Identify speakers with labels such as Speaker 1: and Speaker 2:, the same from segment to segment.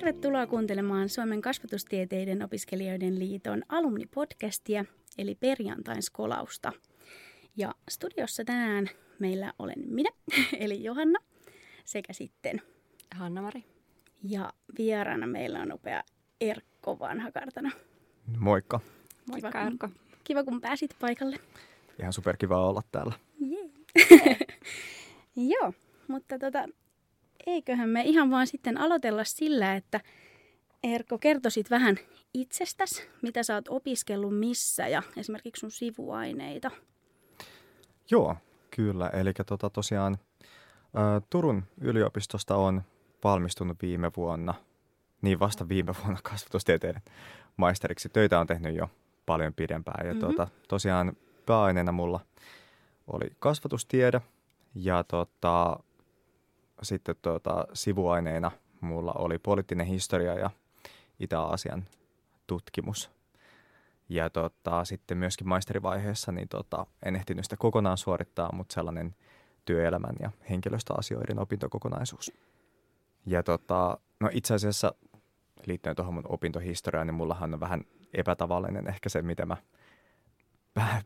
Speaker 1: Tervetuloa kuuntelemaan Suomen kasvatustieteiden opiskelijoiden liiton alumnipodcastia, eli perjantain skolausta. Ja studiossa tänään meillä olen minä, eli Johanna, sekä sitten
Speaker 2: Hanna-Mari.
Speaker 1: Ja vieraana meillä on upea Erkko Vanhakartana.
Speaker 3: Moikka.
Speaker 2: Moikka kiva, Erkko.
Speaker 1: Kiva, kun pääsit paikalle.
Speaker 3: Ihan superkiva olla täällä.
Speaker 1: Yeah. Joo, mutta tota, eiköhän me ihan vaan sitten aloitella sillä, että Erkko, kertoisit vähän itsestäsi, mitä sä oot opiskellut missä ja esimerkiksi sun sivuaineita.
Speaker 3: Joo, kyllä. Eli tota, tosiaan ä, Turun yliopistosta on valmistunut viime vuonna, niin vasta viime vuonna kasvatustieteiden maisteriksi. Töitä on tehnyt jo paljon pidempään ja mm-hmm. tuota, tosiaan pääaineena mulla oli kasvatustiede ja tota, sitten tuota, sivuaineina mulla oli poliittinen historia ja Itä-Aasian tutkimus. Ja tota, sitten myöskin maisterivaiheessa niin tota, en ehtinyt sitä kokonaan suorittaa, mutta sellainen työelämän ja henkilöstöasioiden opintokokonaisuus. Ja tota, no itse asiassa liittyen tuohon mun opintohistoriaan, niin mullahan on vähän epätavallinen ehkä se, miten mä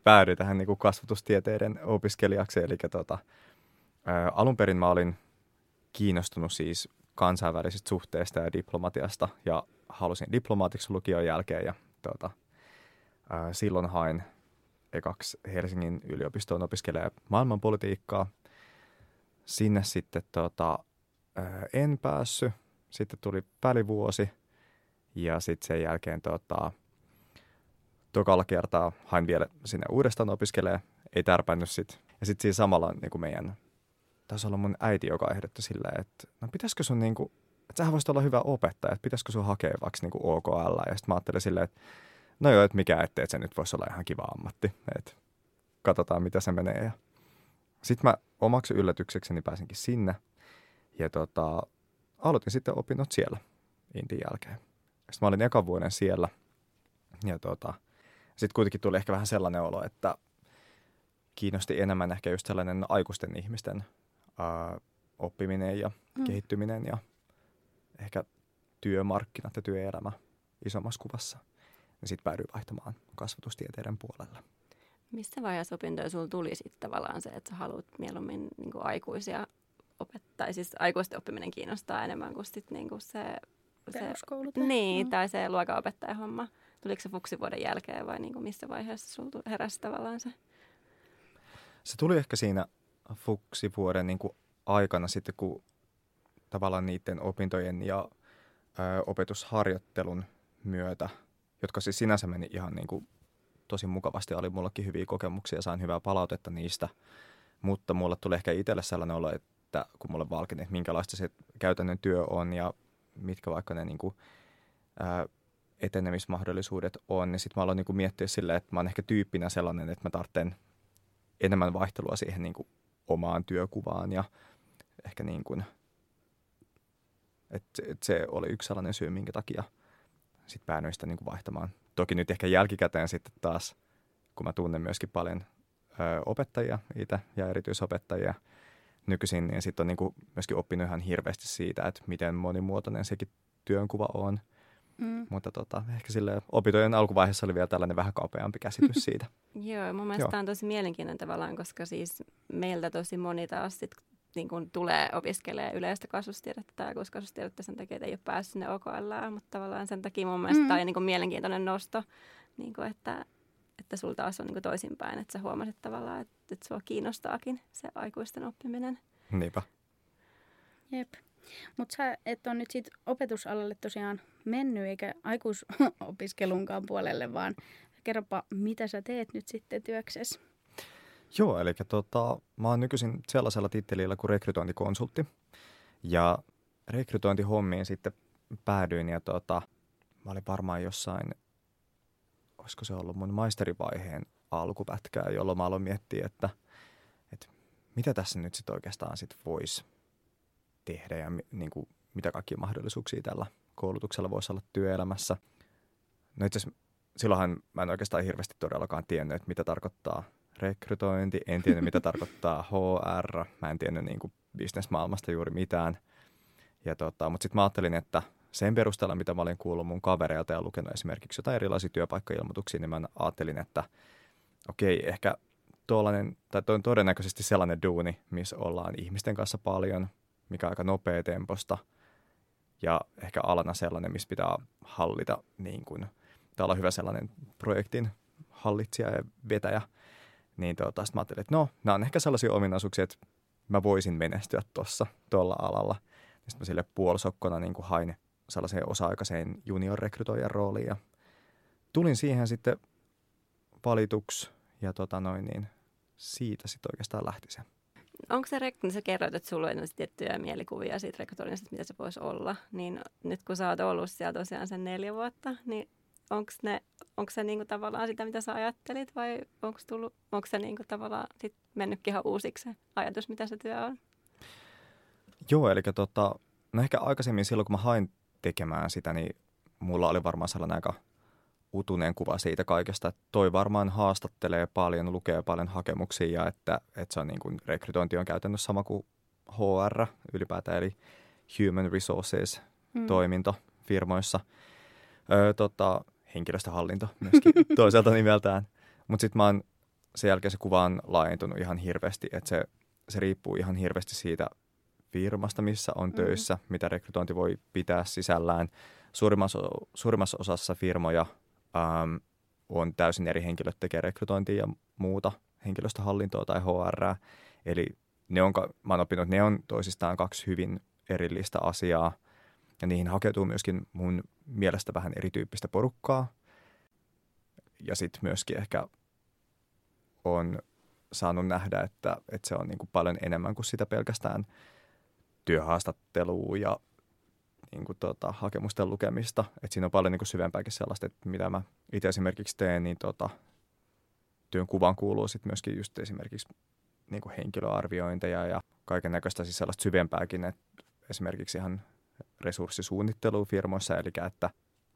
Speaker 3: päädyin tähän niin kuin kasvatustieteiden opiskelijaksi. Eli tota, ää, alun perin mä olin kiinnostunut siis kansainvälisistä suhteista ja diplomatiasta ja halusin diplomaatiksi lukion jälkeen ja tota, ää, silloin hain ekaksi Helsingin yliopistoon opiskelee maailmanpolitiikkaa. Sinne sitten tota, ää, en päässyt. Sitten tuli välivuosi ja sitten sen jälkeen tota, tokalla kertaa hain vielä sinne uudestaan opiskelee. Ei tärpännyt sitten. Ja sitten siinä samalla niin kuin meidän taisi olla mun äiti, joka ehdotti silleen, että no pitäisikö sun niin kuin, että sähän voisit olla hyvä opettaja, että pitäisikö sun hakea vaikka niin kuin OKL. Ja sitten mä ajattelin silleen, että no joo, että mikä ettei, että se nyt voisi olla ihan kiva ammatti. Että katsotaan, mitä se menee. Ja sitten mä omaksi yllätyksekseni pääsinkin sinne. Ja tota, aloitin sitten opinnot siellä Intin jälkeen. Sitten mä olin ekan vuoden siellä. Ja tota, sitten kuitenkin tuli ehkä vähän sellainen olo, että kiinnosti enemmän ehkä just sellainen aikuisten ihmisten ää, oppiminen ja mm. kehittyminen ja ehkä työmarkkinat ja työelämä isommassa kuvassa. Ja sitten päädyin vaihtamaan kasvatustieteiden puolelle.
Speaker 2: Missä vaiheessa opintoja sinulla tuli sitten tavallaan se, että sä haluat mieluummin niin kuin aikuisia opettaa, siis aikuisten oppiminen kiinnostaa enemmän kuin sit niin kuin se,
Speaker 1: se
Speaker 2: niin, mm. tai se luokanopettajan homma. Tuliko se fuksivuoden jälkeen vai niin kuin missä vaiheessa sinulla heräsi tavallaan se?
Speaker 3: Se tuli ehkä siinä fuksivuoden niin kuin aikana sitten, kun tavallaan niiden opintojen ja ö, opetusharjoittelun myötä, jotka siis sinänsä meni ihan niin kuin tosi mukavasti, oli mullakin hyviä kokemuksia sain hyvää palautetta niistä, mutta mulle tuli ehkä itselle sellainen olo, että kun mulle valkeni, että minkälaista se käytännön työ on ja mitkä vaikka ne niin kuin, ää, etenemismahdollisuudet on, niin sitten mä aloin niin kuin miettiä silleen, että mä oon ehkä tyyppinä sellainen, että mä tarvitsen enemmän vaihtelua siihen niin kuin omaan työkuvaan ja ehkä niin kuin, että et se oli yksi sellainen syy, minkä takia sitten päädyin sitä niin kuin vaihtamaan. Toki nyt ehkä jälkikäteen sitten taas, kun mä tunnen myöskin paljon ö, opettajia itse ja erityisopettajia nykyisin, niin sitten on niin kuin myöskin oppinut ihan hirveästi siitä, että miten monimuotoinen sekin työnkuva on – Mm. Mutta tota, ehkä sille opintojen alkuvaiheessa oli vielä tällainen vähän kapeampi käsitys siitä.
Speaker 2: Joo, mun mielestä tämä on tosi mielenkiintoinen tavallaan, koska siis meiltä tosi moni taas sit, niin kun tulee opiskelemaan yleistä kasvustiedettä tai aikuiskasvustiedettä sen takia, että ei ole päässyt sinne OKL, mutta tavallaan sen takia mun mielestä mm. tämä on niin mielenkiintoinen nosto, niin kun, että, että sulla taas on niin toisinpäin, että sä huomasit tavallaan, että, että sua kiinnostaakin se aikuisten oppiminen.
Speaker 3: Niinpä.
Speaker 1: Jep. Mutta sä et ole nyt sit opetusalalle tosiaan mennyt eikä aikuisopiskelunkaan puolelle, vaan kerropa, mitä sä teet nyt sitten työksessä?
Speaker 3: Joo, eli tota, mä oon nykyisin sellaisella tittelillä kuin rekrytointikonsultti. Ja rekrytointihommiin sitten päädyin ja tota, mä olin varmaan jossain, olisiko se ollut mun maisterivaiheen alkupätkää, jolloin mä aloin miettiä, että, että mitä tässä nyt sitten oikeastaan sit voisi tehdä ja niin kuin, mitä kaikkia mahdollisuuksia tällä koulutuksella voisi olla työelämässä. No itse asiassa silloinhan mä en oikeastaan hirveästi todellakaan tiennyt, että mitä tarkoittaa rekrytointi, en tiennyt mitä tarkoittaa HR, mä en tiennyt niin kuin bisnesmaailmasta juuri mitään. Ja tota, mutta sitten mä ajattelin, että sen perusteella, mitä mä olin kuullut mun kavereilta ja lukenut esimerkiksi jotain erilaisia työpaikkailmoituksia, niin mä ajattelin, että okei, ehkä tuollainen, tai toi on todennäköisesti sellainen duuni, missä ollaan ihmisten kanssa paljon, mikä on aika nopea temposta, ja ehkä alana sellainen, missä pitää hallita, niin kuin, tai olla hyvä sellainen projektin hallitsija ja vetäjä, niin tota, sitten mä ajattelin, että no, nämä on ehkä sellaisia ominaisuuksia, että mä voisin menestyä tuossa tuolla alalla. Sitten mä sille puolisokkona niin kuin hain sellaiseen osa-aikaiseen junior-rekrytoijan rooliin ja tulin siihen sitten valituksi ja tota noin, niin siitä sitten oikeastaan lähti se.
Speaker 2: Onko se, niin sä kerroit, että sulla on tiettyjä mielikuvia siitä rekrytoinnista, mitä se voisi olla, niin nyt kun sä oot ollut siellä tosiaan sen neljä vuotta, niin onko ne, onko se niinku tavallaan sitä, mitä sä ajattelit vai onko, tullut, onko se niinku tavallaan sit mennytkin ihan uusiksi se ajatus, mitä se työ on?
Speaker 3: Joo, eli tota, no ehkä aikaisemmin silloin, kun mä hain tekemään sitä, niin mulla oli varmaan sellainen aika utunen kuva siitä kaikesta, että toi varmaan haastattelee paljon, lukee paljon hakemuksia ja että, että se on niin kuin, rekrytointi on käytännössä sama kuin HR ylipäätään, eli Human Resources hmm. firmoissa. Öö, tota, henkilöstöhallinto myöskin toiselta nimeltään. Mutta sitten mä oon sen jälkeen se kuva on laajentunut ihan hirveästi, että se, se riippuu ihan hirveästi siitä firmasta, missä on mm. töissä, mm. mitä rekrytointi voi pitää sisällään. Suurimmassa, suurimmassa osassa firmoja ähm, on täysin eri henkilöt tekee rekrytointia ja muuta henkilöstöhallintoa tai HR. Eli ne on, mä oon oppinut, että ne on toisistaan kaksi hyvin erillistä asiaa. Ja niihin hakeutuu myöskin mun mielestä vähän erityyppistä porukkaa. Ja sitten myöskin ehkä on saanut nähdä, että, että se on niin kuin paljon enemmän kuin sitä pelkästään työhaastattelua ja niin kuin tota, hakemusten lukemista. Et siinä on paljon niin kuin syvempääkin sellaista, että mitä mä itse esimerkiksi teen, niin tota, työn kuvan kuuluu sitten myöskin just esimerkiksi niin kuin henkilöarviointeja ja kaiken näköistä siis sellaista syvempääkin, että esimerkiksi ihan resurssisuunnittelua firmoissa, eli että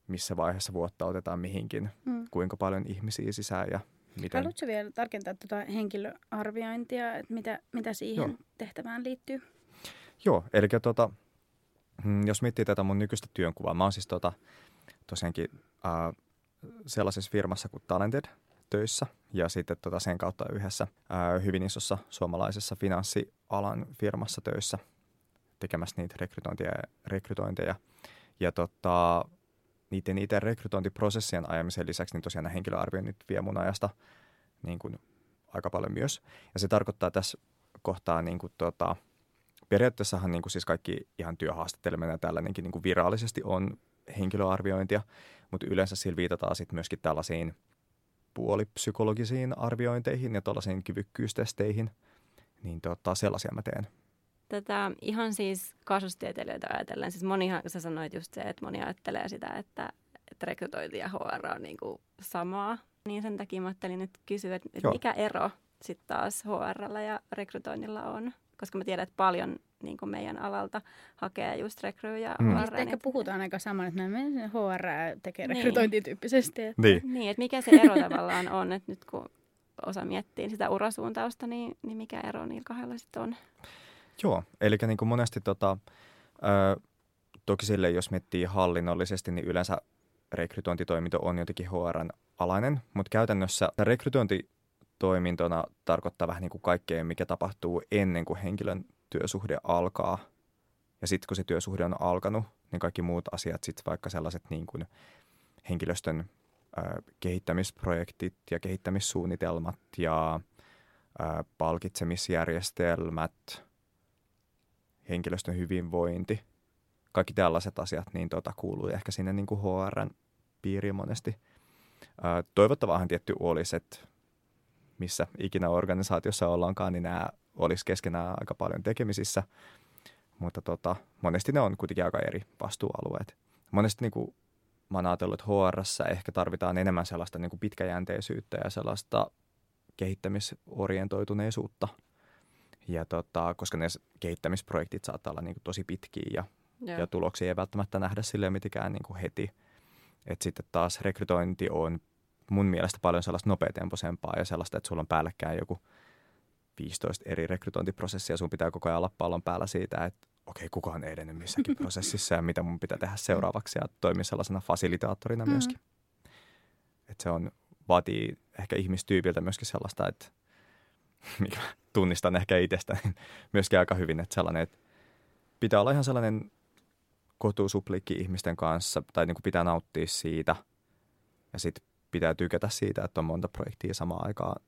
Speaker 3: missä vaiheessa vuotta otetaan mihinkin, mm. kuinka paljon ihmisiä sisään ja miten.
Speaker 1: Haluatko vielä tarkentaa tuota henkilöarviointia, että mitä, mitä siihen Joo. tehtävään liittyy?
Speaker 3: Joo, eli tuota, jos miettii tätä mun nykyistä työnkuvaa, mä oon siis tuota, tosiaankin äh, sellaisessa firmassa kuin Talented töissä ja sitten tuota sen kautta yhdessä äh, hyvin isossa suomalaisessa finanssialan firmassa töissä tekemässä niitä rekrytointeja, rekrytointeja. ja tota, niiden itse rekrytointiprosessien ajamisen lisäksi, niin tosiaan henkilöarvioinnit vie mun ajasta niin kuin aika paljon myös. Ja se tarkoittaa tässä kohtaa niin kuin tota, periaatteessahan niin kuin siis kaikki ihan työhaastatteleminen ja tällainenkin niin kuin virallisesti on henkilöarviointia, mutta yleensä sillä viitataan sitten myöskin tällaisiin puolipsykologisiin arviointeihin ja tällaisiin kyvykkyystesteihin, niin tota, sellaisia mä teen.
Speaker 2: Tätä ihan siis kasvustieteilijöitä ajatellen, siis monihan, sä sanoit just se, että moni ajattelee sitä, että, että rekrytointi ja HR on niin kuin samaa, niin sen takia mä ajattelin nyt kysyä, että Joo. mikä ero sitten taas HR ja rekrytoinnilla on? Koska mä tiedän, että paljon niin kuin meidän alalta hakee just rekryä ja mm. HR.
Speaker 1: Ehkä puhutaan aika saman, että nämä HR tekee niin. rekrytointityyppisesti.
Speaker 3: Että... Niin.
Speaker 2: niin, että mikä se ero tavallaan on, että nyt kun osa miettii sitä urasuuntausta, niin, niin mikä ero niillä kahdella sitten on?
Speaker 3: Joo, eli niin kuin monesti tota, ö, toki sille, jos miettii hallinnollisesti, niin yleensä rekrytointitoiminto on jotenkin HRn alainen, mutta käytännössä rekrytointi toimintona tarkoittaa vähän niin kuin kaikkea, mikä tapahtuu ennen kuin henkilön työsuhde alkaa. Ja sitten kun se työsuhde on alkanut, niin kaikki muut asiat, sitten vaikka sellaiset niin kuin henkilöstön ö, kehittämisprojektit ja kehittämissuunnitelmat ja ö, palkitsemisjärjestelmät, henkilöstön hyvinvointi, kaikki tällaiset asiat, niin tota, kuuluu ehkä sinne niin kuin HRn piiriin monesti. Ö, toivottavaahan tietty olisi, että missä ikinä organisaatiossa ollaankaan, niin nämä olisi keskenään aika paljon tekemisissä. Mutta tota, monesti ne on kuitenkin aika eri vastuualueet. Monesti niin kuin, mä oon ajatellut, että HR ehkä tarvitaan enemmän sellaista niin kuin pitkäjänteisyyttä ja sellaista kehittämisorientoituneisuutta. Ja tota, koska ne kehittämisprojektit saattaa olla niin kuin tosi pitkiä ja, ja tuloksia ei välttämättä nähdä silleen mitenkään niin kuin heti. Et sitten taas rekrytointi on mun mielestä paljon sellaista nopeatempoisempaa ja sellaista, että sulla on päällekkäin joku 15 eri rekrytointiprosessia. Sun pitää koko ajan olla pallon päällä siitä, että okei, kuka on edennyt missäkin prosessissa ja mitä mun pitää tehdä seuraavaksi ja toimia sellaisena fasilitaattorina mm-hmm. myöskin. Että se on, vaatii ehkä ihmistyypiltä myöskin sellaista, että mikä tunnistan ehkä itsestäni myöskin aika hyvin, että sellainen, että pitää olla ihan sellainen kotusuplikki ihmisten kanssa tai niin kuin pitää nauttia siitä ja sitten pitää tykätä siitä, että on monta projektia samaan aikaan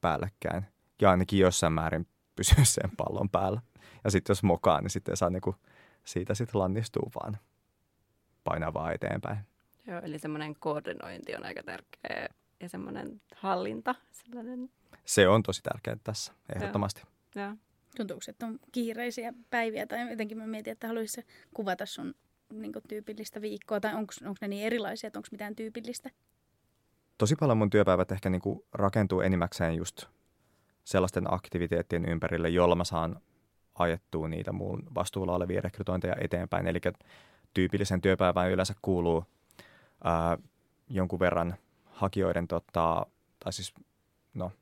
Speaker 3: päällekkäin ja ainakin jossain määrin pysyä sen pallon päällä. Ja sitten jos mokaa, niin sitten saa niinku siitä sitten lannistua vaan painaa vaan eteenpäin.
Speaker 2: Joo, eli semmoinen koordinointi on aika tärkeä ja semmoinen hallinta. Sellainen...
Speaker 3: Se on tosi tärkeää tässä, ehdottomasti.
Speaker 1: Joo. Joo. Tuntuuko, että on kiireisiä päiviä tai jotenkin mä mietin, että haluaisi kuvata sun niin tyypillistä viikkoa tai onko ne niin erilaisia, että onko mitään tyypillistä?
Speaker 3: Tosi paljon mun työpäivät ehkä niin kuin rakentuu enimmäkseen just sellaisten aktiviteettien ympärille, jolla mä saan ajettua niitä muun vastuulla olevia rekrytointeja eteenpäin. Eli tyypillisen työpäivään yleensä kuuluu ää, jonkun verran hakijoiden, tota, tai siis no,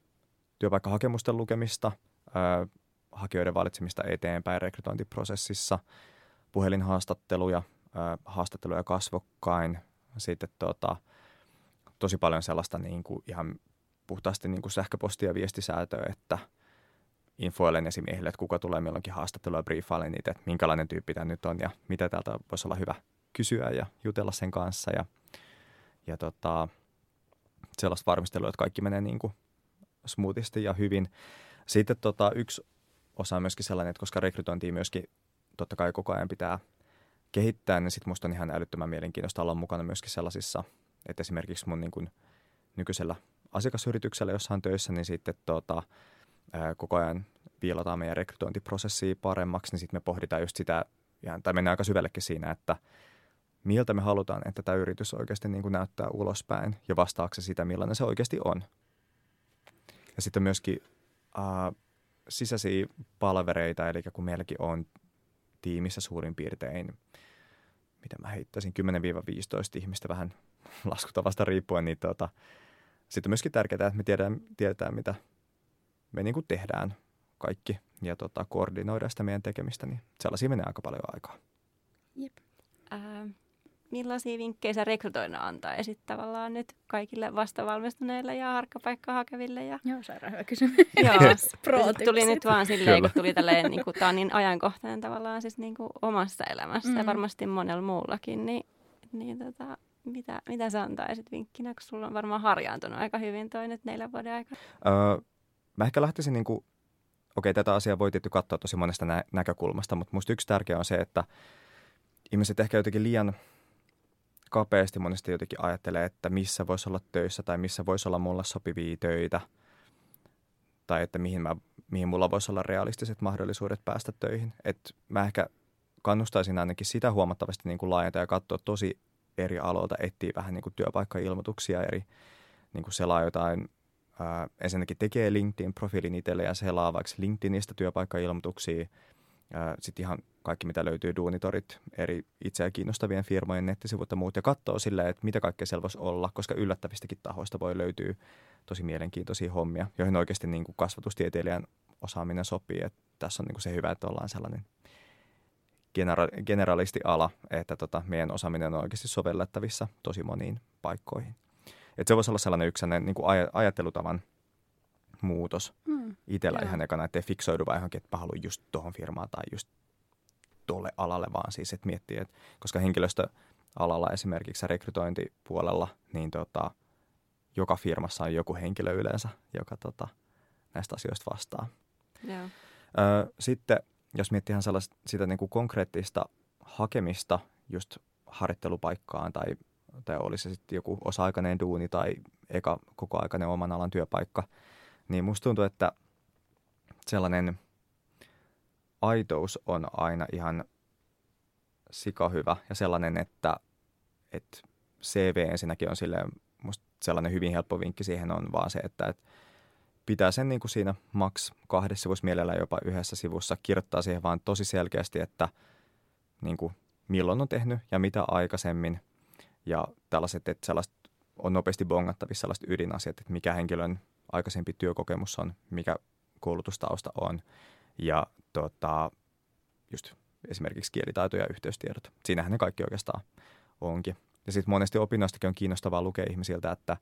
Speaker 3: työpaikkahakemusten lukemista, ää, hakijoiden valitsemista eteenpäin rekrytointiprosessissa, puhelinhaastatteluja, ää, haastatteluja kasvokkain, sitten tota, tosi paljon sellaista niin kuin ihan puhtaasti niin kuin sähköpostia viestisäätöä, että infoilen esimiehille, että kuka tulee milloinkin haastattelua ja briefailen niitä, että minkälainen tyyppi tämä nyt on ja mitä täältä voisi olla hyvä kysyä ja jutella sen kanssa ja, ja tota, sellaista varmistelua, että kaikki menee niin kuin smoothisti ja hyvin. Sitten tota, yksi osa on myöskin sellainen, että koska rekrytointia myöskin totta kai koko ajan pitää kehittää, niin sitten musta on ihan älyttömän mielenkiintoista olla mukana myöskin sellaisissa, että esimerkiksi mun niin kuin nykyisellä asiakasyrityksellä jossain töissä, niin sitten tota, ää, koko ajan viilataan meidän rekrytointiprosessia paremmaksi, niin sitten me pohditaan just sitä, tai mennään aika syvällekin siinä, että miltä me halutaan, että tämä yritys oikeasti niin kuin näyttää ulospäin ja vastaako se sitä, millainen se oikeasti on. Ja sitten myöskin ää, sisäisiä palvereita, eli kun meilläkin on tiimissä suurin piirtein, mitä mä heittäisin, 10-15 ihmistä vähän laskutavasta riippuen, niin tota, sitten myöskin tärkeää, että me tiedetään, tiedetään mitä me niin kuin tehdään kaikki ja tota, koordinoida sitä meidän tekemistä, niin sellaisia menee aika paljon aikaa.
Speaker 2: Jep. Äh, millaisia vinkkejä sä rekrytoina antaisit tavallaan nyt kaikille vastavalmistuneille ja harkkapaikkaa hakeville? Ja...
Speaker 1: Joo, sairaan hyvä kysymys.
Speaker 2: Joo, tuli nyt vaan silleen, kun tuli tälleen, niin kuin, tämä on niin ajankohtainen tavallaan siis niin kuin omassa elämässä mm. ja varmasti monella muullakin, niin, niin tota, mitä, mitä sä antaisit vinkkinä, kun sulla on varmaan harjaantunut aika hyvin toi nyt neljän vuoden aikana?
Speaker 3: Öö, mä ehkä lähtisin niin kuin, okei tätä asiaa voi tietysti katsoa tosi monesta nä- näkökulmasta, mutta musta yksi tärkeä on se, että ihmiset ehkä jotenkin liian kapeasti monesti jotenkin ajattelee, että missä voisi olla töissä tai missä voisi olla mulla sopivia töitä tai että mihin, mä, mihin mulla voisi olla realistiset mahdollisuudet päästä töihin. Et mä ehkä kannustaisin ainakin sitä huomattavasti niin kuin laajentaa ja katsoa tosi eri aloilta etsii vähän niin kuin työpaikkailmoituksia eri, niin kuin selaa jotain, ää, ensinnäkin tekee LinkedIn-profiilin itselle ja selaa vaikka LinkedInistä työpaikkailmoituksia, sitten ihan kaikki, mitä löytyy duunitorit, eri itseä kiinnostavien firmojen nettisivut ja muut, ja katsoo silleen, että mitä kaikkea siellä voisi olla, koska yllättävistäkin tahoista voi löytyä tosi mielenkiintoisia hommia, joihin oikeasti niin kuin kasvatustieteilijän osaaminen sopii. Että tässä on niin kuin se hyvä, että ollaan sellainen genera- generalistiala, että tota, meidän osaaminen on oikeasti sovellettavissa tosi moniin paikkoihin. Et se voisi olla sellainen yksi sellainen, niin kuin aj- ajattelutavan muutos mm, itsellä ihan ekana, ettei fiksoidu vaan johonkin, että mä haluan just tuohon firmaan tai just tuolle alalle, vaan siis, että miettii, että koska henkilöstöalalla esimerkiksi rekrytointipuolella, niin tota, joka firmassa on joku henkilö yleensä, joka tota, näistä asioista vastaa.
Speaker 2: Yeah.
Speaker 3: Sitten jos miettii ihan sellaista sitä niin kuin konkreettista hakemista just harjoittelupaikkaan tai, tai olisi se sitten joku osa-aikainen duuni tai eka kokoaikainen oman alan työpaikka, niin musta tuntuu, että sellainen aitous on aina ihan sikahyvä ja sellainen, että, että CV ensinnäkin on silleen, musta sellainen hyvin helppo vinkki siihen on vaan se, että, että pitää sen niin kuin siinä maks kahdessa sivussa mielellään jopa yhdessä sivussa, kirjoittaa siihen vaan tosi selkeästi, että niin kuin milloin on tehnyt ja mitä aikaisemmin. Ja tällaiset, että sellaiset on nopeasti bongattavissa sellaiset ydinasiat, että mikä henkilön aikaisempi työkokemus on, mikä koulutustausta on ja tota, just esimerkiksi kielitaito ja yhteystiedot. Siinähän ne kaikki oikeastaan onkin. Ja sitten monesti opinnoistakin on kiinnostavaa lukea ihmisiltä, että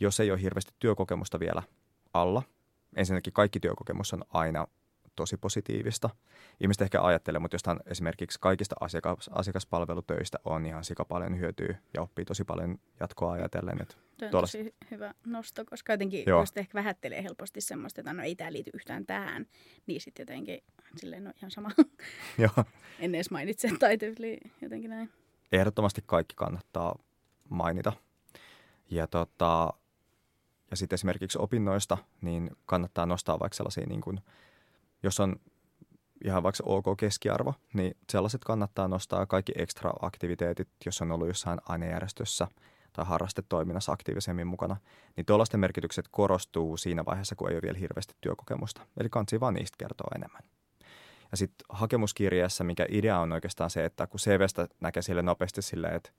Speaker 3: jos ei ole hirveästi työkokemusta vielä alla, ensinnäkin kaikki työkokemus on aina tosi positiivista. Ihmiset ehkä ajattelee, mutta jostain esimerkiksi kaikista asiakas, asiakaspalvelutöistä on ihan sika paljon hyötyä ja oppii tosi paljon jatkoa ajatellen. Että
Speaker 1: Tuo on
Speaker 3: tuollaista-
Speaker 1: tosi hyvä nosto, koska jotenkin
Speaker 3: Joo.
Speaker 1: just ehkä vähättelee helposti semmoista, että no ei tämä liity yhtään tähän, niin sitten jotenkin silleen no ihan sama.
Speaker 3: Joo.
Speaker 1: en edes mainitse tai jotenkin näin.
Speaker 3: ehdottomasti kaikki kannattaa mainita. Ja, tota, ja sitten esimerkiksi opinnoista, niin kannattaa nostaa vaikka sellaisia, niin kuin, jos on ihan vaikka ok keskiarvo, niin sellaiset kannattaa nostaa kaikki ekstra aktiviteetit, jos on ollut jossain ainejärjestössä tai harrastetoiminnassa aktiivisemmin mukana, niin tuollaisten merkitykset korostuu siinä vaiheessa, kun ei ole vielä hirveästi työkokemusta. Eli kansi vaan niistä kertoo enemmän. Ja sitten hakemuskirjeessä, mikä idea on oikeastaan se, että kun CVstä näkee sille nopeasti silleen, että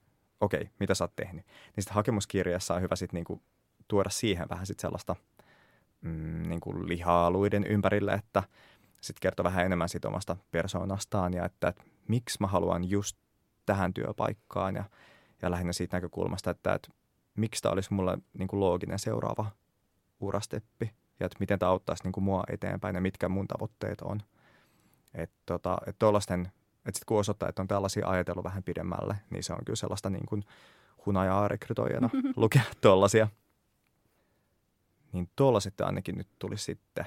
Speaker 3: okei, mitä sä oot tehnyt, niin sitten hakemuskirjeessä on hyvä sitten niinku tuoda siihen vähän sit sellaista mm, niinku liha-aluiden ympärille, että sitten kertoo vähän enemmän siitä omasta persoonastaan ja että, että miksi mä haluan just tähän työpaikkaan ja, ja lähinnä siitä näkökulmasta, että, että miksi tämä olisi mulle niinku looginen seuraava urasteppi ja että miten tämä auttaisi niinku mua eteenpäin ja mitkä mun tavoitteet on. Että tota, et et sit kun osoittaa, että on tällaisia ajatellut vähän pidemmälle, niin se on kyllä sellaista niin kuin hunajaa rekrytoijana lukea tollasia. Niin tollaset ainakin nyt tuli sitten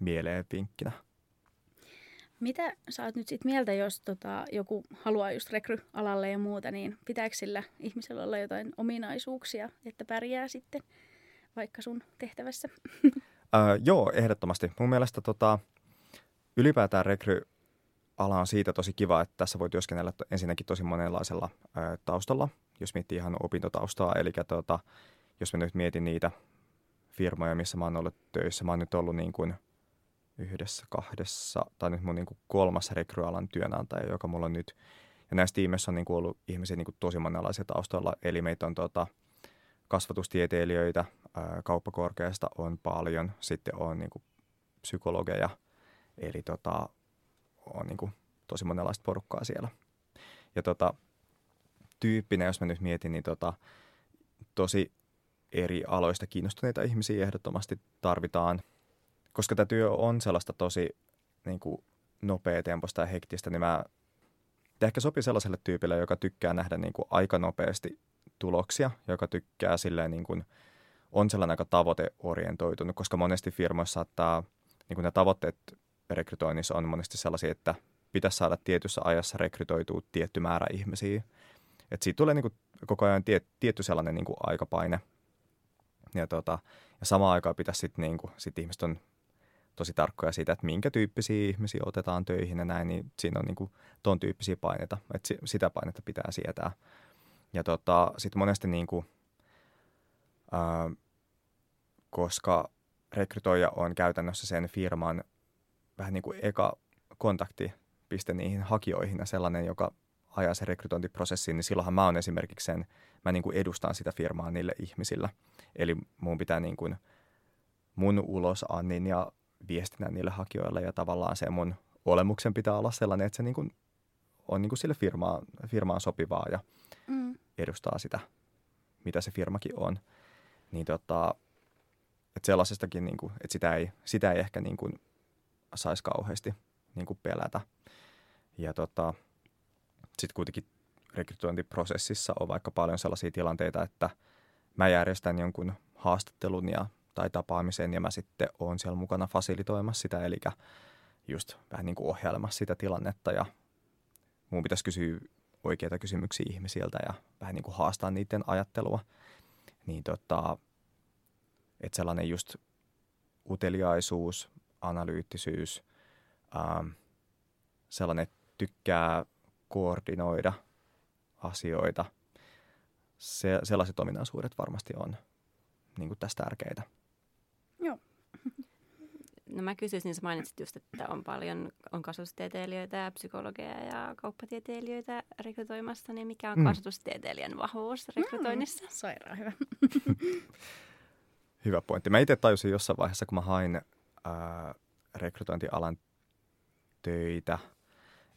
Speaker 3: mieleen vinkkinä.
Speaker 1: Mitä sä oot nyt sit mieltä, jos tota, joku haluaa just rekryalalle ja muuta, niin pitääkö sillä ihmisellä olla jotain ominaisuuksia, että pärjää sitten vaikka sun tehtävässä?
Speaker 3: Öö, joo, ehdottomasti. Mun mielestä tota, ylipäätään rekryala on siitä tosi kiva, että tässä voi työskennellä ensinnäkin tosi monenlaisella ö, taustalla, jos miettii ihan opintotaustaa. Eli tota, jos mä nyt mietin niitä firmoja, missä mä oon ollut töissä, mä oon nyt ollut niin kuin yhdessä, kahdessa, tai nyt mun niin kuin kolmas rekryalan työnantaja, joka mulla on nyt. Ja näissä tiimeissä on niin kuin ollut ihmisiä niin kuin tosi monenlaisia taustalla. Eli meitä on tota, kasvatustieteilijöitä, ää, kauppakorkeasta on paljon, sitten on niin kuin psykologeja, eli tota, on niin kuin tosi monenlaista porukkaa siellä. Ja tota, tyyppinä, jos mä nyt mietin, niin tota, tosi eri aloista kiinnostuneita ihmisiä ehdottomasti tarvitaan, koska tämä työ on sellaista tosi niin kuin nopeatempoista ja hektistä, niin mä tämä ehkä sopii sellaiselle tyypille, joka tykkää nähdä niin kuin aika nopeasti tuloksia, joka tykkää silleen niin kuin, on sellainen aika tavoiteorientoitunut, koska monesti firmoissa saattaa, niin kuin ne tavoitteet rekrytoinnissa on monesti sellaisia, että pitäisi saada tietyssä ajassa rekrytoitua tietty määrä ihmisiä. Et siitä tulee niin kuin koko ajan tie, tietty sellainen niin kuin aikapaine. Ja, tota, ja samaan aikaan pitäisi sitten, niin kuin, sit ihmiset on tosi tarkkoja siitä, että minkä tyyppisiä ihmisiä otetaan töihin ja näin, niin siinä on niin kuin ton tyyppisiä paineita, että si- sitä painetta pitää sietää. Ja tota, sitten monesti niin kuin, ää, koska rekrytoija on käytännössä sen firman vähän niin kuin eka kontaktipiste niihin hakijoihin ja sellainen, joka ajaa sen rekrytointiprosessiin, niin silloinhan mä oon esimerkiksi sen, mä niin kuin edustan sitä firmaa niille ihmisillä. Eli mun pitää niin kuin mun ulosannin ja viestinnän niille hakijoille ja tavallaan se mun olemuksen pitää olla sellainen, että se niin kuin on niin kuin sille firmaan, firmaan sopivaa ja
Speaker 1: Mm.
Speaker 3: edustaa sitä, mitä se firmakin on. Niin tota, että sellaisestakin, niin kuin, että sitä ei, sitä ei ehkä niin kuin saisi kauheasti niin kuin pelätä. Ja tota, sitten kuitenkin rekrytointiprosessissa on vaikka paljon sellaisia tilanteita, että mä järjestän jonkun haastattelun ja, tai tapaamisen ja mä sitten oon siellä mukana fasilitoimassa sitä, eli just vähän niin kuin ohjailemassa sitä tilannetta ja mun pitäisi kysyä oikeita kysymyksiä ihmisiltä ja vähän niin kuin haastaa niiden ajattelua. Niin tota, että sellainen just uteliaisuus, analyyttisyys, ähm, sellainen, tykkää koordinoida asioita, se, sellaiset ominaisuudet varmasti on niin kuin tässä tärkeitä.
Speaker 1: Joo.
Speaker 2: No mä kysyisin, sä mainitsit just, että on paljon on kasvatustieteilijöitä ja psykologeja ja kauppatieteilijöitä rekrytoimassa, niin mikä on
Speaker 3: Mm.
Speaker 2: kasvatustieteilijän vahvuus rekrytoinnissa?
Speaker 1: Sairaan hyvä.
Speaker 3: hyvä pointti. Mä itse tajusin jossain vaiheessa, kun mä hain ää, rekrytointialan töitä,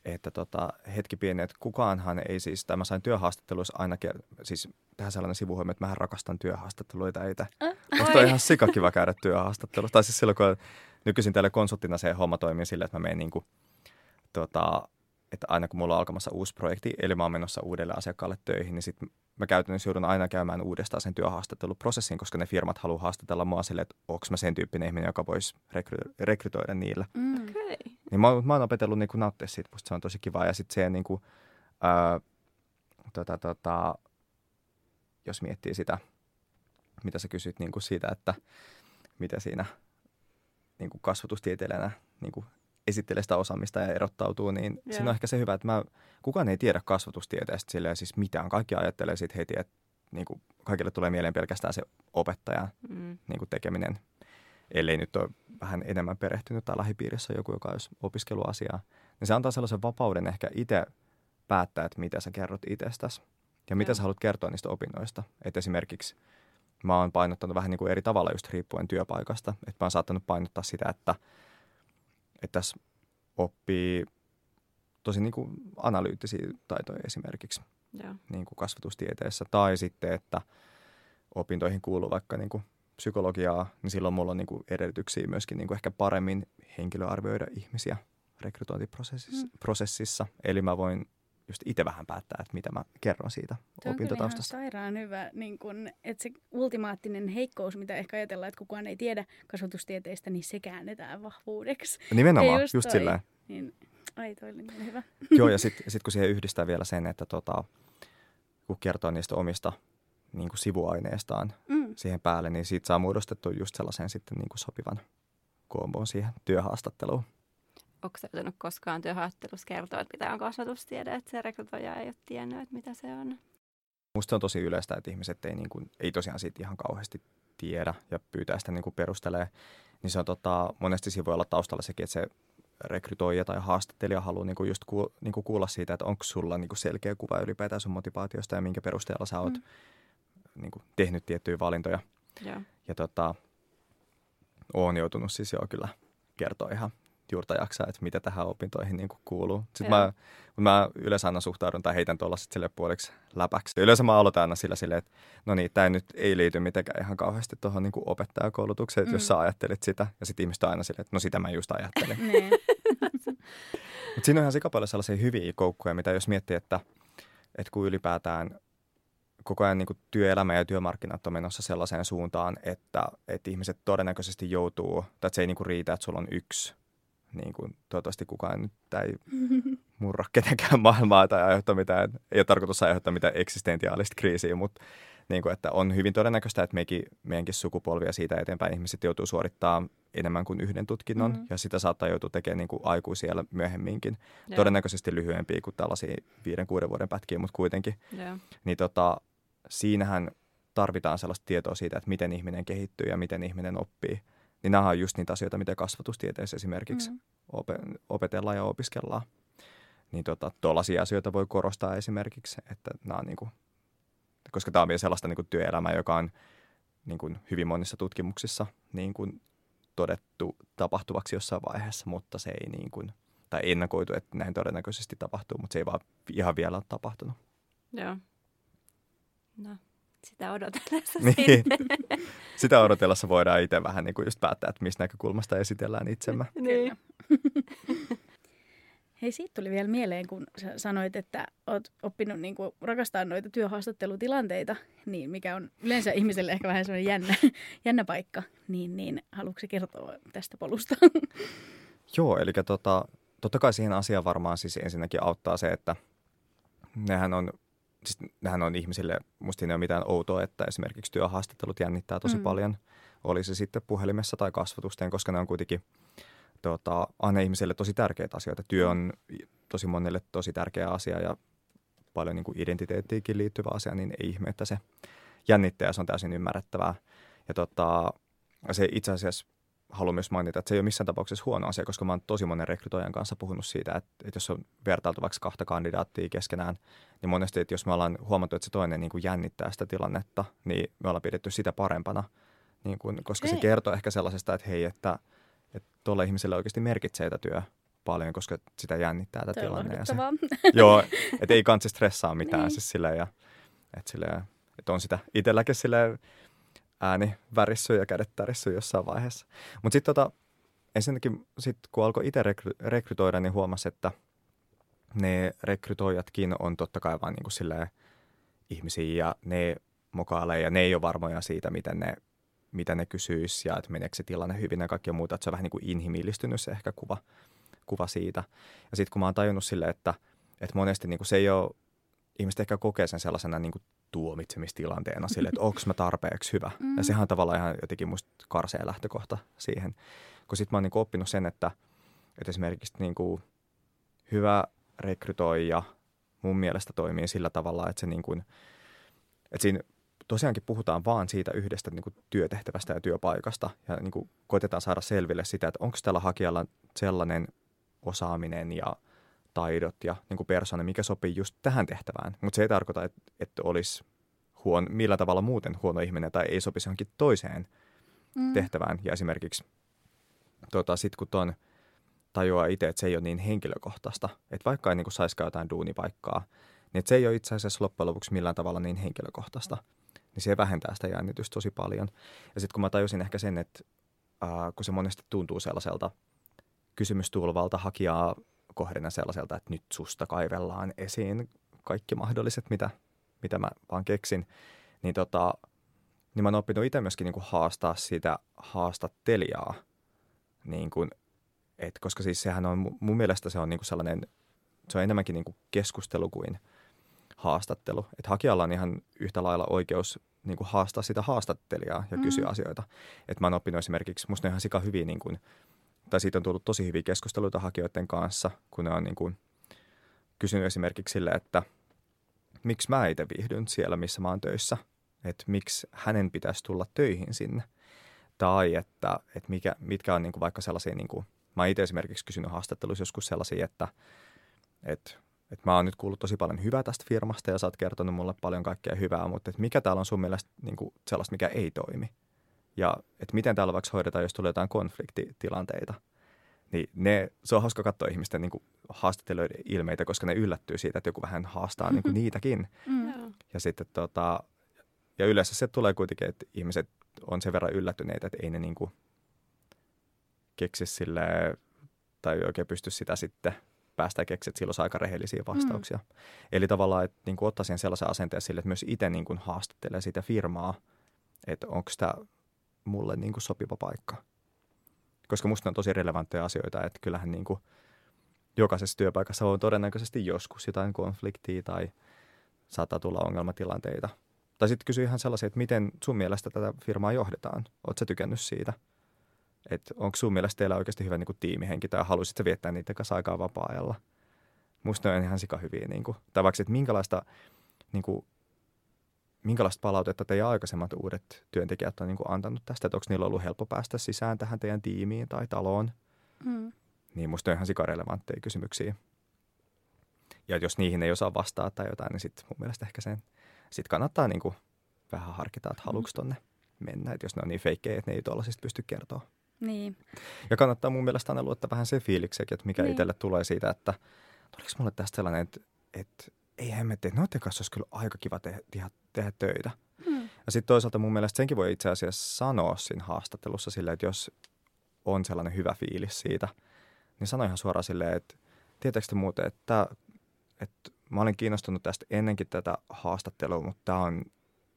Speaker 3: että tota, hetki pieni, että kukaanhan ei siis, tai mä sain työhaastatteluissa ainakin, siis tähän sellainen sivuhuomio, että mä rakastan työhaastatteluita itse.
Speaker 1: Äh,
Speaker 3: Musta on ihan sikakiva käydä työhaastattelussa. Tai siis silloin, kun nykyisin täällä konsulttina se homma toimii silleen, että mä menen niin kuin, tota, että aina kun mulla on alkamassa uusi projekti, eli mä oon menossa uudelle asiakkaalle töihin, niin sitten mä käytännössä joudun aina käymään uudestaan sen työhaastatteluprosessin, koska ne firmat haluaa haastatella mua silleen, että onko mä sen tyyppinen ihminen, joka voisi rekry- rekrytoida niillä.
Speaker 1: Mm.
Speaker 2: Okay.
Speaker 3: Niin mä, mä oon opetellut niin nauttia siitä, musta se on tosi kiva. Ja sitten se, niin kuin, ää, tota, tota, jos miettii sitä, mitä sä kysyt niin kuin siitä, että mitä siinä niin kuin kasvatustieteilijänä niin kuin esittelee sitä osaamista ja erottautuu, niin
Speaker 2: Joo.
Speaker 3: siinä on ehkä se hyvä, että mä, kukaan ei tiedä kasvatustieteestä silleen siis mitään. Kaikki ajattelee siitä heti, että niin kuin kaikille tulee mieleen pelkästään se opettajan
Speaker 2: Mm.
Speaker 3: niin kuin tekeminen, ellei nyt ole vähän enemmän perehtynyt tai lähipiirissä joku, joka olisi opiskeluasiaa, niin se antaa sellaisen vapauden ehkä itse päättää, että mitä sä kerrot itsestäsi ja mitä sä haluat kertoa niistä opinnoista. Että esimerkiksi mä oon painottanut vähän niin kuin eri tavalla just riippuen työpaikasta. Että mä oon saattanut painottaa sitä, että, että tässä oppii tosi niin kuin analyyttisiä taitoja esimerkiksi
Speaker 2: Joo.
Speaker 3: niin kuin kasvatustieteessä. Tai sitten, että opintoihin kuuluu vaikka niin kuin psykologiaa, niin silloin mulla on niin kuin edellytyksiä myöskin niin kuin ehkä paremmin henkilöarvioida ihmisiä rekrytointiprosessissa.
Speaker 1: Mm.
Speaker 3: Prosessissa. Eli mä voin just itse vähän päättää, että mitä mä kerron siitä
Speaker 1: on ihan
Speaker 3: opintotaustasta.
Speaker 1: sairaan hyvä, niin kun, että se ultimaattinen heikkous, mitä ehkä ajatellaan, että kukaan ei tiedä kasvatustieteistä, niin se käännetään vahvuudeksi.
Speaker 3: Nimenomaan,
Speaker 1: Ei
Speaker 3: just,
Speaker 1: just
Speaker 3: silleen.
Speaker 1: Niin, ai toi oli niin hyvä.
Speaker 3: Joo, ja sitten sit kun siihen yhdistää vielä sen, että tota, kun kertoo niistä omista niin kuin sivuaineistaan
Speaker 1: Mm.
Speaker 3: siihen päälle, niin siitä saa muodostettua just sellaisen sitten niin kuin sopivan koomboon siihen työhaastatteluun.
Speaker 2: Onko sä joutunut koskaan työhaastattelussa kertoa, että mitä on kasvatustiede, että se rekrytoija ei ole tiennyt, että mitä se on?
Speaker 3: Musta se on tosi yleistä, että ihmiset ei, niin kuin, ei tosiaan siitä ihan kauheasti tiedä ja pyytää sitä niin kuin perustelee. Niin se on tota, monesti siinä voi olla taustalla sekin, että se rekrytoija tai haastattelija haluaa niin kuin just kuul, niin kuin kuulla siitä, että onko sulla niin kuin selkeä kuva ylipäätään sun motivaatiosta ja minkä perusteella sä oot
Speaker 1: Mm.
Speaker 3: niin kuin tehnyt tiettyjä valintoja.
Speaker 2: Joo.
Speaker 3: Ja tota, oon joutunut siis joo kyllä kertoa ihan juurta jaksaa, että mitä tähän opintoihin niin kuin kuuluu. Sitten
Speaker 2: Joo.
Speaker 3: mä, mä yleensä aina suhtaudun tai heitän tuolla sitten sille puoliksi läpäksi. Yleensä mä aloitan aina sillä silleen, että no niin, tämä nyt ei liity mitenkään ihan kauheasti tuohon niin opettajakoulutukseen, että mm. jos
Speaker 1: Mm.
Speaker 3: sä ajattelit sitä. Ja sitten ihmiset on aina silleen, että no sitä mä just ajattelin.
Speaker 1: Niin.
Speaker 3: Mutta siinä on ihan sikapaljon sellaisia hyviä koukkuja, mitä jos miettii, että, että kun ylipäätään koko ajan niin kuin työelämä ja työmarkkinat on menossa sellaiseen suuntaan, että, että ihmiset todennäköisesti joutuu, tai että se ei niin kuin riitä, että sulla on yksi, niin kuin, toivottavasti kukaan nyt ei murra kenenkään maailmaa tai aiheuttaa mitään, ei ole tarkoitus aiheuttaa mitään eksistentiaalista kriisiä, mutta niin kuin, että on hyvin todennäköistä, että mekin, meidänkin sukupolvia siitä eteenpäin ihmiset joutuu suorittamaan enemmän kuin yhden tutkinnon,
Speaker 1: Mhm.
Speaker 3: mm-hmm. ja sitä saattaa joutua tekemään niin kuin aikuisia myöhemminkin.
Speaker 2: Joo.
Speaker 3: Todennäköisesti lyhyempiä kuin tällaisia viiden, kuuden vuoden pätkiä, mutta kuitenkin.
Speaker 2: Joo.
Speaker 3: Niin tota, siinähän tarvitaan sellaista tietoa siitä, että miten ihminen kehittyy ja miten ihminen oppii. Niin nämä on just niitä asioita, mitä kasvatustieteessä esimerkiksi
Speaker 1: Mm.
Speaker 3: ope- opetellaan ja opiskellaan. Niin tota, tuollaisia asioita voi korostaa esimerkiksi, että nämä on niinku, koska tämä on vielä sellaista niinku työelämää, joka on niinku hyvin monissa tutkimuksissa niin kuin todettu tapahtuvaksi jossain vaiheessa, mutta se ei niin kuin, tai ennakoitu, että näin todennäköisesti tapahtuu, mutta se ei vaan ihan vielä ole tapahtunut.
Speaker 2: Joo. No, sitä odotellessa
Speaker 3: Niin. Sitä odotellessa voidaan itse vähän niin kuin just päättää, että mistä näkökulmasta esitellään itsemme.
Speaker 2: niin.
Speaker 1: Hei, siitä tuli vielä mieleen, kun sä sanoit, että oot oppinut niin kuin, rakastaa noita työhaastattelutilanteita, niin mikä on yleensä ihmiselle ehkä vähän sellainen jännä, jännä paikka, niin, niin haluatko kertoa tästä polusta?
Speaker 3: Joo, eli tota, totta kai siihen asiaan varmaan siis ensinnäkin auttaa se, että nehän on, siis nehän on ihmisille, musta ei ole mitään outoa, että esimerkiksi työhaastattelut jännittää tosi
Speaker 1: Mm.
Speaker 3: mm. paljon. Oli se sitten puhelimessa tai kasvatusten, koska ne on kuitenkin tota, aina ihmisille tosi tärkeitä asioita. Työ on tosi monelle tosi tärkeä asia ja paljon niin kuin identiteettiinkin liittyvä asia, niin ei ihme, että se jännittää ja se on täysin ymmärrettävää. Ja tota, se itse asiassa haluan myös mainita, että se ei ole missään tapauksessa huono asia, koska mä oon tosi monen rekrytoijan kanssa puhunut siitä, että, että jos on vertailtu vaikka kahta kandidaattia keskenään, niin monesti, että jos me ollaan huomattu, että se toinen niin kuin jännittää sitä tilannetta, niin me ollaan pidetty sitä parempana Niin kun, koska se kertoo ehkä sellaisesta, että hei, että että tuolle ihmiselle oikeasti merkitsee tämä työ paljon, koska sitä jännittää tämä
Speaker 1: Toi on
Speaker 3: tilanne. Ja se, joo, että ei kansi stressaa mitään
Speaker 1: Niin.
Speaker 3: siis silleen, ja, että, silleen, että on sitä itselläkin silleen ääni värissy ja kädet tärissy jossain vaiheessa. Mutta sitten tota, ensinnäkin sit, kun alkoi itse rekry- rekrytoida, niin huomasi, että ne rekrytoijatkin on totta kai vaan niin ihmisiä ja ne mokailee ja ne ei ole varmoja siitä, miten ne, mitä ne kysyisi ja että meneekö se tilanne hyvin ja kaikkea muuta. Että se on vähän niin inhimillistynyt se ehkä kuva, kuva siitä. Ja sitten kun mä oon tajunnut sille, että, että monesti niin se ei ole, ihmiset ehkä kokee sen sellaisena niin kuin tuomitsemistilanteena sille, että onko mä tarpeeksi hyvä.
Speaker 1: Mm.
Speaker 3: Ja sehän on tavallaan ihan jotenkin musta karsea lähtökohta siihen. Kun sitten mä oon niin kuin oppinut sen, että, että esimerkiksi niin kuin hyvä rekrytoija mun mielestä toimii sillä tavalla, että se niin kuin, että siinä tosiaankin puhutaan vaan siitä yhdestä niin kuin työtehtävästä ja työpaikasta ja niin kuin koitetaan saada selville sitä, että onko tällä hakijalla sellainen osaaminen ja taidot ja niin kuin persona, mikä sopii just tähän tehtävään. Mutta se ei tarkoita, että, että olisi huon, millä tavalla muuten huono ihminen tai ei sopisi johonkin toiseen
Speaker 1: Mm.
Speaker 3: tehtävään. Ja esimerkiksi tota, sitten kun ton tajuaa itse, että se ei ole niin henkilökohtaista, että vaikka ei niin saisikaan jotain duunipaikkaa, niin se ei ole itse asiassa loppujen lopuksi millään tavalla niin henkilökohtaista, niin se vähentää sitä jännitystä tosi paljon. Ja sitten kun mä tajusin ehkä sen, että ää, kun se monesti tuntuu sellaiselta kysymystulvalta hakijaa kohdena sellaiselta, että nyt susta kaivellaan esiin kaikki mahdolliset, mitä, mitä mä vaan keksin, niin tota, niin mä oon oppinut itse myöskin niin kuin haastaa sitä haastattelijaa. Niin kuin, et, koska siis sehän on, mu- mun mielestä se on niin kuin sellainen, se on enemmänkin niin kuin keskustelu kuin haastattelu. Että hakijalla on ihan yhtä lailla oikeus niin kuin haastaa sitä haastattelijaa ja
Speaker 1: Mm.
Speaker 3: kysyä asioita. Että mä oon oppinut esimerkiksi, musta ne on ihan sika hyviä, niin kuin, tai siitä on tullut tosi hyviä keskusteluita hakijoiden kanssa, kun ne on niin kuin, kysynyt esimerkiksi sille, että miksi mä itse viihdyn siellä, missä mä oon töissä – että miksi hänen pitäisi tulla töihin sinne. Tai että, että mikä, mitkä on niin kuin vaikka sellaisia, niin kuin, mä itse esimerkiksi kysynyt haastatteluissa joskus sellaisia, että, että, että mä oon nyt kuullut tosi paljon hyvää tästä firmasta ja sä oot kertonut mulle paljon kaikkea hyvää, mutta että mikä täällä on sun mielestä niin kuin sellaista, mikä ei toimi? Ja että miten täällä vaikka hoidetaan, jos tulee jotain konfliktitilanteita. Niin ne, se on hauska katsoa ihmisten niin kuin haastattelijoiden ilmeitä, koska ne yllättyy siitä, että joku vähän haastaa niin kuin niitäkin.
Speaker 1: Mm.
Speaker 3: Ja sitten tota, ja yleensä se tulee kuitenkin, että ihmiset on sen verran yllättyneitä, että ei ne niinku keksi sille tai oikein pysty sitä sitten päästä keksiä, että silloin aika rehellisiä vastauksia. Mm. Eli tavallaan, että niin ottaa siihen sellaisen asenteen sille, että myös itse niin kuin haastattelee sitä firmaa, että onko tämä mulle niin kuin sopiva paikka. Koska musta on tosi relevantteja asioita, että kyllähän niin kuin jokaisessa työpaikassa on todennäköisesti joskus jotain konfliktia tai saattaa tulla ongelmatilanteita. Tai sitten kysy ihan sellaisia, että miten sun mielestä tätä firmaa johdetaan? Oletko sä tykännyt siitä? Että onko sun mielestä teillä oikeasti hyvä niin kuin, tiimihenki tai haluaisit sä viettää niiden kanssa aikaa vapaa-ajalla? Musta ne on ihan sika hyviä. Niin tai vaikka, että minkälaista, niin kuin, minkälaista palautetta teidän aikaisemmat uudet työntekijät on niin kuin, antanut tästä? Että onko niillä ollut helppo päästä sisään tähän teidän tiimiin tai taloon?
Speaker 1: Mm.
Speaker 3: Niin musta on ihan sikarelevantteja kysymyksiä. Ja jos niihin ei osaa vastaa tai jotain, niin sitten mun mielestä ehkä sen sit kannattaa niinku vähän harkita, että haluuks tonne mennä. Et jos ne on niin feikkejä, että ne ei tuollaisista pysty kertoa.
Speaker 1: Niin.
Speaker 3: Ja kannattaa mun mielestä aina luottaa vähän se fiiliksekin, että mikä
Speaker 1: Niin.
Speaker 3: itselle tulee siitä, että tuliko mulle tästä sellainen, että, että ei hemmetti, että noiden kanssa olisi kyllä aika kiva tehdä, tehdä, tehdä töitä.
Speaker 1: Mm.
Speaker 3: Ja sitten toisaalta mun mielestä senkin voi itse asiassa sanoa siinä haastattelussa silleen, että jos on sellainen hyvä fiilis siitä, niin sano ihan suoraan silleen, että tietääkö te muuten, että, että mä olin kiinnostunut tästä ennenkin tätä haastattelua, mutta tämä on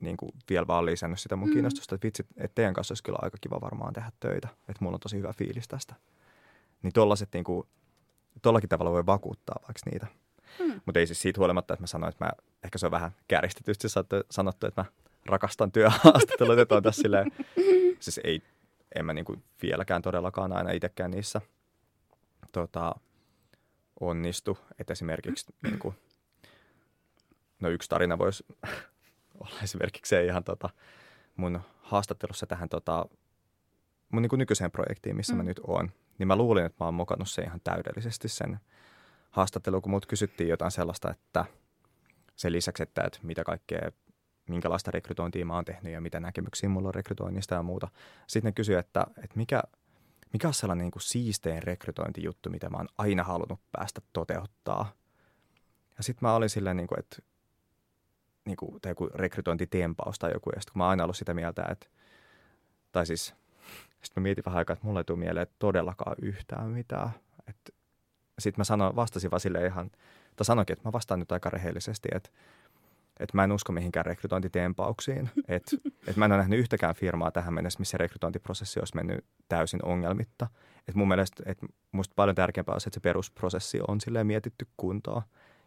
Speaker 3: niin kuin vielä vaan lisännyt sitä mun
Speaker 1: Mm.
Speaker 3: kiinnostusta, että vitsi, että teidän kanssa olisi kyllä aika kiva varmaan tehdä töitä, että mulla on tosi hyvä fiilis tästä. Niin tollaset niin kuin, tollakin tavalla voi vakuuttaa vaikka niitä.
Speaker 1: Mm.
Speaker 3: Mutta ei siis siitä huolimatta, että mä sanoin, että mä, ehkä se on vähän kääristetysti saattu- sanottu, että mä rakastan työhaastatteluita, että on tässä silleen, siis ei, en mä niinku vieläkään todellakaan aina itsekään niissä tota, onnistu. Että esimerkiksi niinku, no yksi tarina voisi olla esimerkiksi se ihan tota, mun haastattelussa tähän tota, mun niinku nykyiseen projektiin, missä mm. mä
Speaker 1: Mm.
Speaker 3: nyt oon. Niin mä luulin, että mä oon mokannut se ihan täydellisesti sen haastattelun, kun mut kysyttiin jotain sellaista, että sen lisäksi, että, että mitä kaikkea minkälaista rekrytointia mä oon tehnyt ja mitä näkemyksiä mulla on rekrytoinnista ja muuta. Sitten ne kysyi, että, että mikä, mikä on sellainen niin kuin siistein rekrytointijuttu, mitä mä oon aina halunnut päästä toteuttaa. Ja sitten mä olin silleen, niin kuin, että niin kuin, tai joku rekrytointitempaus tai joku, ja sitten kun mä oon aina ollut sitä mieltä, että, tai siis, sitten mä mietin vähän aikaa, että mulle ei tule mieleen todellakaan yhtään mitään. Sitten mä sanoin, vastasin vaan sille ihan, tai sanoinkin, että mä vastaan nyt aika rehellisesti, että että mä en usko mihinkään rekrytointitempauksiin. Että et mä en ole nähnyt yhtäkään firmaa tähän mennessä, missä rekrytointiprosessi olisi mennyt täysin ongelmitta. Että mun mielestä, että musta paljon tärkeämpää on se, että se perusprosessi on silleen mietitty kuntoon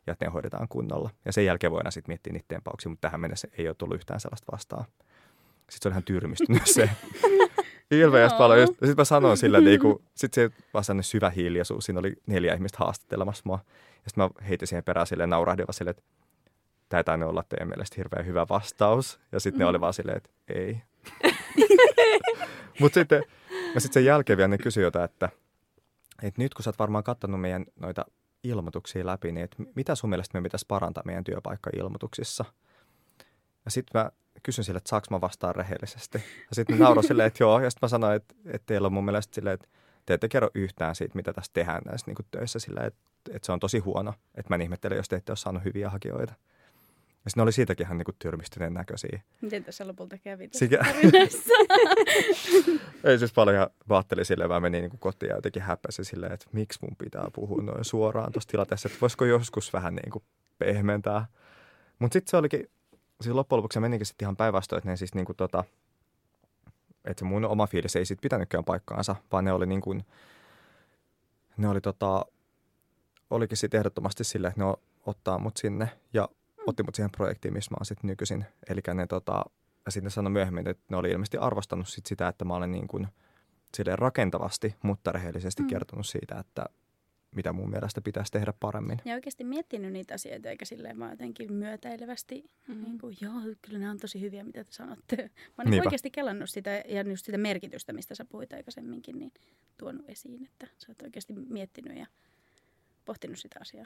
Speaker 3: ja että ne hoidetaan kunnolla. Ja sen jälkeen voidaan sitten miettiä niitä tempauksia, mutta tähän mennessä ei ole tullut yhtään sellaista vastaan. Sitten se on ihan tyrmistynyt se. Ilmeisesti no. paljon. Sitten mä sanoin sillä, että niinku, sitten se vaan syvä hiljaisuus. Siinä oli neljä ihmistä haastattelemassa mua. Ja sitten mä heitin siihen perään silleen naurahdin sille, että tämä ei tainnut olla teidän mielestä hirveän hyvä vastaus. Ja sitten mm. ne oli vaan silleen, että ei. Mutta sitten, ja sitten sen jälkeen vielä ne kysyi jotain, että, että nyt kun sä oot varmaan katsonut meidän noita ilmoituksia läpi, niin että mitä sun mielestä me pitäisi parantaa meidän työpaikka-ilmoituksissa? Ja sitten mä kysyn sille, että saaks mä vastaan rehellisesti. Ja sitten nauro silleen, että joo. Ja sitten mä sanoin, että, että teillä on mun mielestä silleen, että te ette kerro yhtään siitä, mitä tässä tehdään näissä niin töissä sillä, että, että se on tosi huono. Että mä ihmettelen, jos te ette ole saanut hyviä hakijoita. Ja sitten oli siitäkin ihan niin tyrmistyneen näköisiä.
Speaker 1: Miten tässä lopulta kävi
Speaker 3: tässä Sikä... Ei siis paljon vaatteli silleen, vaan meni niin kotiin ja jotenkin häppäsi silleen, että miksi mun pitää puhua noin suoraan tuossa tilanteessa, että voisiko joskus vähän niin kuin pehmentää. Mutta sitten se olikin, siis loppujen lopuksi menikin sitten ihan päinvastoin, että ne siis niin kuin tota, että se mun oma fiilis ei sitten pitänytkään paikkaansa, vaan ne oli niin kuin, ne oli tota, olikin sitten ehdottomasti silleen, että ne ottaa mut sinne ja otti mut siihen projektiin, missä mä oon sitten nykyisin. Eli ne tota, ja sitten sanoi myöhemmin, että ne oli ilmeisesti arvostanut sit sitä, että mä olen niin kuin, silleen rakentavasti, mutta rehellisesti mm. kertonut siitä, että mitä mun mielestä pitäisi tehdä paremmin.
Speaker 1: Ja oikeasti miettinyt niitä asioita, eikä silleen vaan jotenkin myötäilevästi, mm. niin kuin, joo, kyllä ne on tosi hyviä, mitä te sanotte. Mä olen oikeasti kelannut sitä ja just sitä merkitystä, mistä sä puhuit aikaisemminkin, niin tuonut esiin, että sä oot oikeasti miettinyt ja pohtinut sitä asiaa.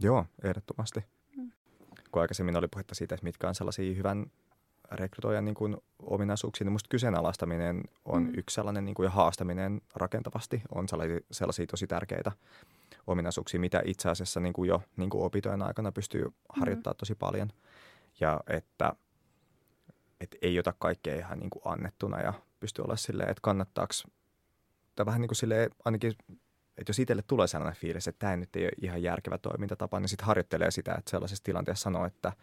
Speaker 3: Joo, ehdottomasti. Mm. Kun aikaisemmin oli puhetta siitä, että mitkä on sellaisia hyvän rekrytoijan niin kuin ominaisuuksia, niin musta kyseenalaistaminen on mm. yksi sellainen niin kuin, ja haastaminen rakentavasti on sellaisia, sellaisia tosi tärkeitä ominaisuuksia, mitä itse asiassa niin kuin jo niin kuin opintojen aikana pystyy harjoittamaan mm. tosi paljon. Ja että, että ei ota kaikkea ihan niin kuin annettuna ja pystyy olla silleen, että kannattaako, tai vähän niin kuin silleen, ainakin että jos itselle tulee sellainen fiilis, että tämä nyt ei ole ihan järkevä toimintatapa, niin sitten harjoittelee sitä, että sellaisessa tilanteessa sanoo, että –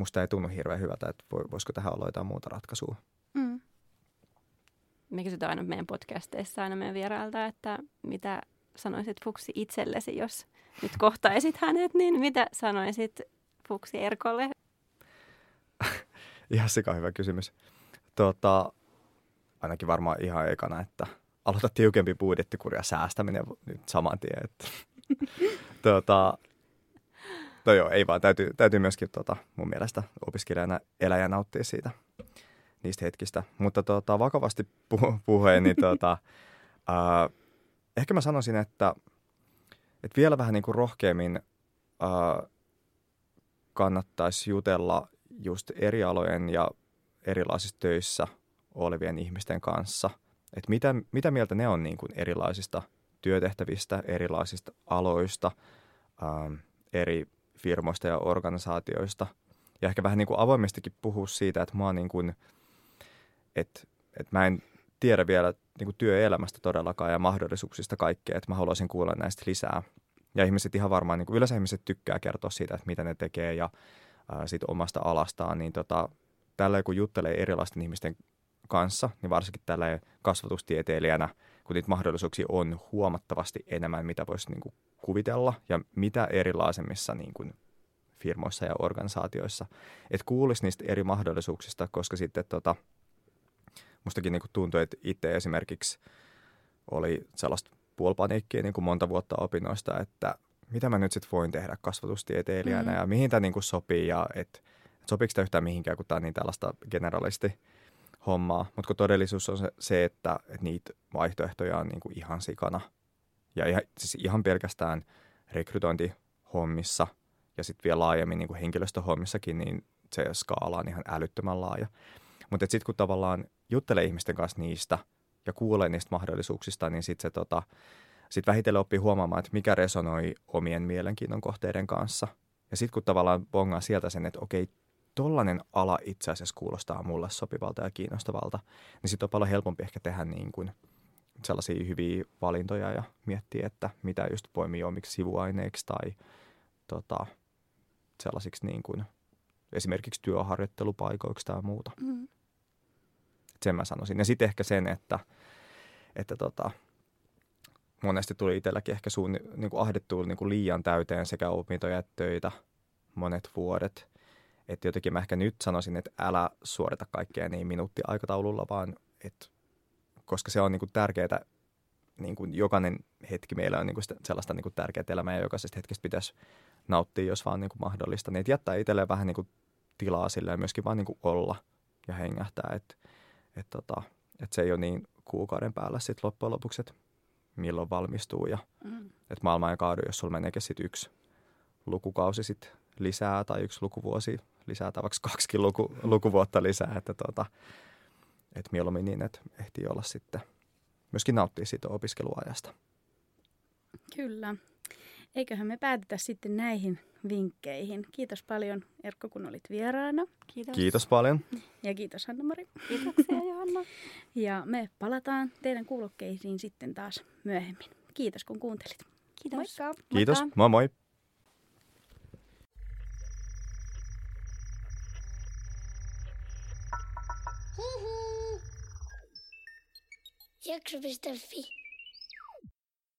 Speaker 3: musta ei tunnu hirveän hyvältä, että voisiko tähän olla jotain muuta ratkaisua. Mm.
Speaker 2: Me kysytään aina meidän podcasteissa aina meidän vierailta, että mitä sanoisit Fuksi itsellesi, jos nyt kohtaisit hänet, niin mitä sanoisit Fuksi Erkolle?
Speaker 3: ihan sika hyvä kysymys. Tota, ainakin varmaan ihan ekana, että aloita tiukempi budjettikuria säästäminen nyt saman tien. Että, tota, No joo, ei vaan. Täytyy, täytyy myöskin tota, mun mielestä opiskelijana elää ja nauttia siitä niistä hetkistä. Mutta tota, vakavasti puh- puheen, niin tota, äh, ehkä mä sanoisin, että, että vielä vähän niin kuin rohkeammin äh, kannattaisi jutella just eri alojen ja erilaisissa töissä olevien ihmisten kanssa. Että mitä, mitä mieltä ne on niin kuin erilaisista työtehtävistä, erilaisista aloista, ähm, eri firmoista ja organisaatioista. Ja ehkä vähän niin kuin avoimestikin puhua siitä, että mä niin kuin, että, että mä en tiedä vielä niin kuin työelämästä todellakaan ja mahdollisuuksista kaikkea, että mä haluaisin kuulla näistä lisää. Ja ihmiset ihan varmaan, niin kuin yleensä ihmiset tykkää kertoa siitä, että mitä ne tekee ja ää, siitä omasta alastaan, niin tota, tällä kun juttelee erilaisten ihmisten kanssa, niin varsinkin tällä kasvatustieteilijänä, kun niitä mahdollisuuksia on huomattavasti enemmän, mitä voisi niin kuin kuvitella ja mitä erilaisemmissa niin kuin firmoissa ja organisaatioissa. Että kuulisi niistä eri mahdollisuuksista, koska sitten tota, mustakin niin kuin tuntui, että itse esimerkiksi oli sellaista puolpaniikkia niin kuin monta vuotta opinnoista, että mitä mä nyt sitten voin tehdä kasvatustieteilijänä mm. ja mihin tämä niin kuin sopii ja että et sopiiko tämä yhtään mihinkään, kun tämä on niin tällaista generalisti hommaa. Mutta kun todellisuus on se, se että, että niitä vaihtoehtoja on niin kuin ihan sikana – ja ihan, siis ihan pelkästään rekrytointihommissa ja sitten vielä laajemmin niin kuin henkilöstöhommissakin, niin se skaala on ihan älyttömän laaja. Mutta sitten kun tavallaan juttelee ihmisten kanssa niistä ja kuulee niistä mahdollisuuksista, niin sitten se tota, sit vähitellen oppii huomaamaan, että mikä resonoi omien mielenkiinnon kohteiden kanssa. Ja sitten kun tavallaan bongaa sieltä sen, että okei, tollainen ala itse asiassa kuulostaa mulle sopivalta ja kiinnostavalta, niin sitten on paljon helpompi ehkä tehdä niin kuin sellaisia hyviä valintoja ja miettiä, että mitä just poimii omiksi sivuaineiksi tai tota, sellaisiksi niin kuin esimerkiksi työharjoittelupaikoiksi tai muuta. Mm. Sen mä sanoisin. Ja sitten ehkä sen, että, että tota, monesti tuli itselläkin ehkä suun, niin kuin ahdettua niin kuin liian täyteen sekä opintoja että töitä monet vuodet. Että jotenkin mä ehkä nyt sanoisin, että älä suorita kaikkea niin minuuttiaikataululla, vaan että koska se on niin kuin tärkeää, niin kuin jokainen hetki meillä on niin kuin sellaista niin kuin tärkeää elämää ja jokaisesta hetkestä pitäisi nauttia, jos vaan niin kuin mahdollista. Niin jättää itselleen vähän niin kuin tilaa sille ja myöskin vaan niin kuin olla ja hengähtää, että et tota, et se ei ole niin kuukauden päällä sitten loppujen lopuksi, että milloin valmistuu ja mm. että maailma ei kaadu, jos sulla meneekin sitten yksi lukukausi sit lisää tai yksi lukuvuosi lisää tai vaikka kaksikin luku, lukuvuotta lisää, että tota, et mieluummin niin, että ehtii olla sitten myöskin nauttia siitä opiskeluajasta.
Speaker 1: Kyllä. Eiköhän me päätetä sitten näihin vinkkeihin. Kiitos paljon Erkko, kun olit vieraana.
Speaker 3: Kiitos. Kiitos paljon.
Speaker 1: Ja kiitos Hanna-Mari.
Speaker 2: Kiitoksia Johanna.
Speaker 1: Ja me palataan teidän kuulokkeisiin sitten taas myöhemmin. Kiitos kun kuuntelit.
Speaker 2: Kiitos.
Speaker 1: Moikka.
Speaker 3: Kiitos. Moikka. Moi moi. Jakso.fi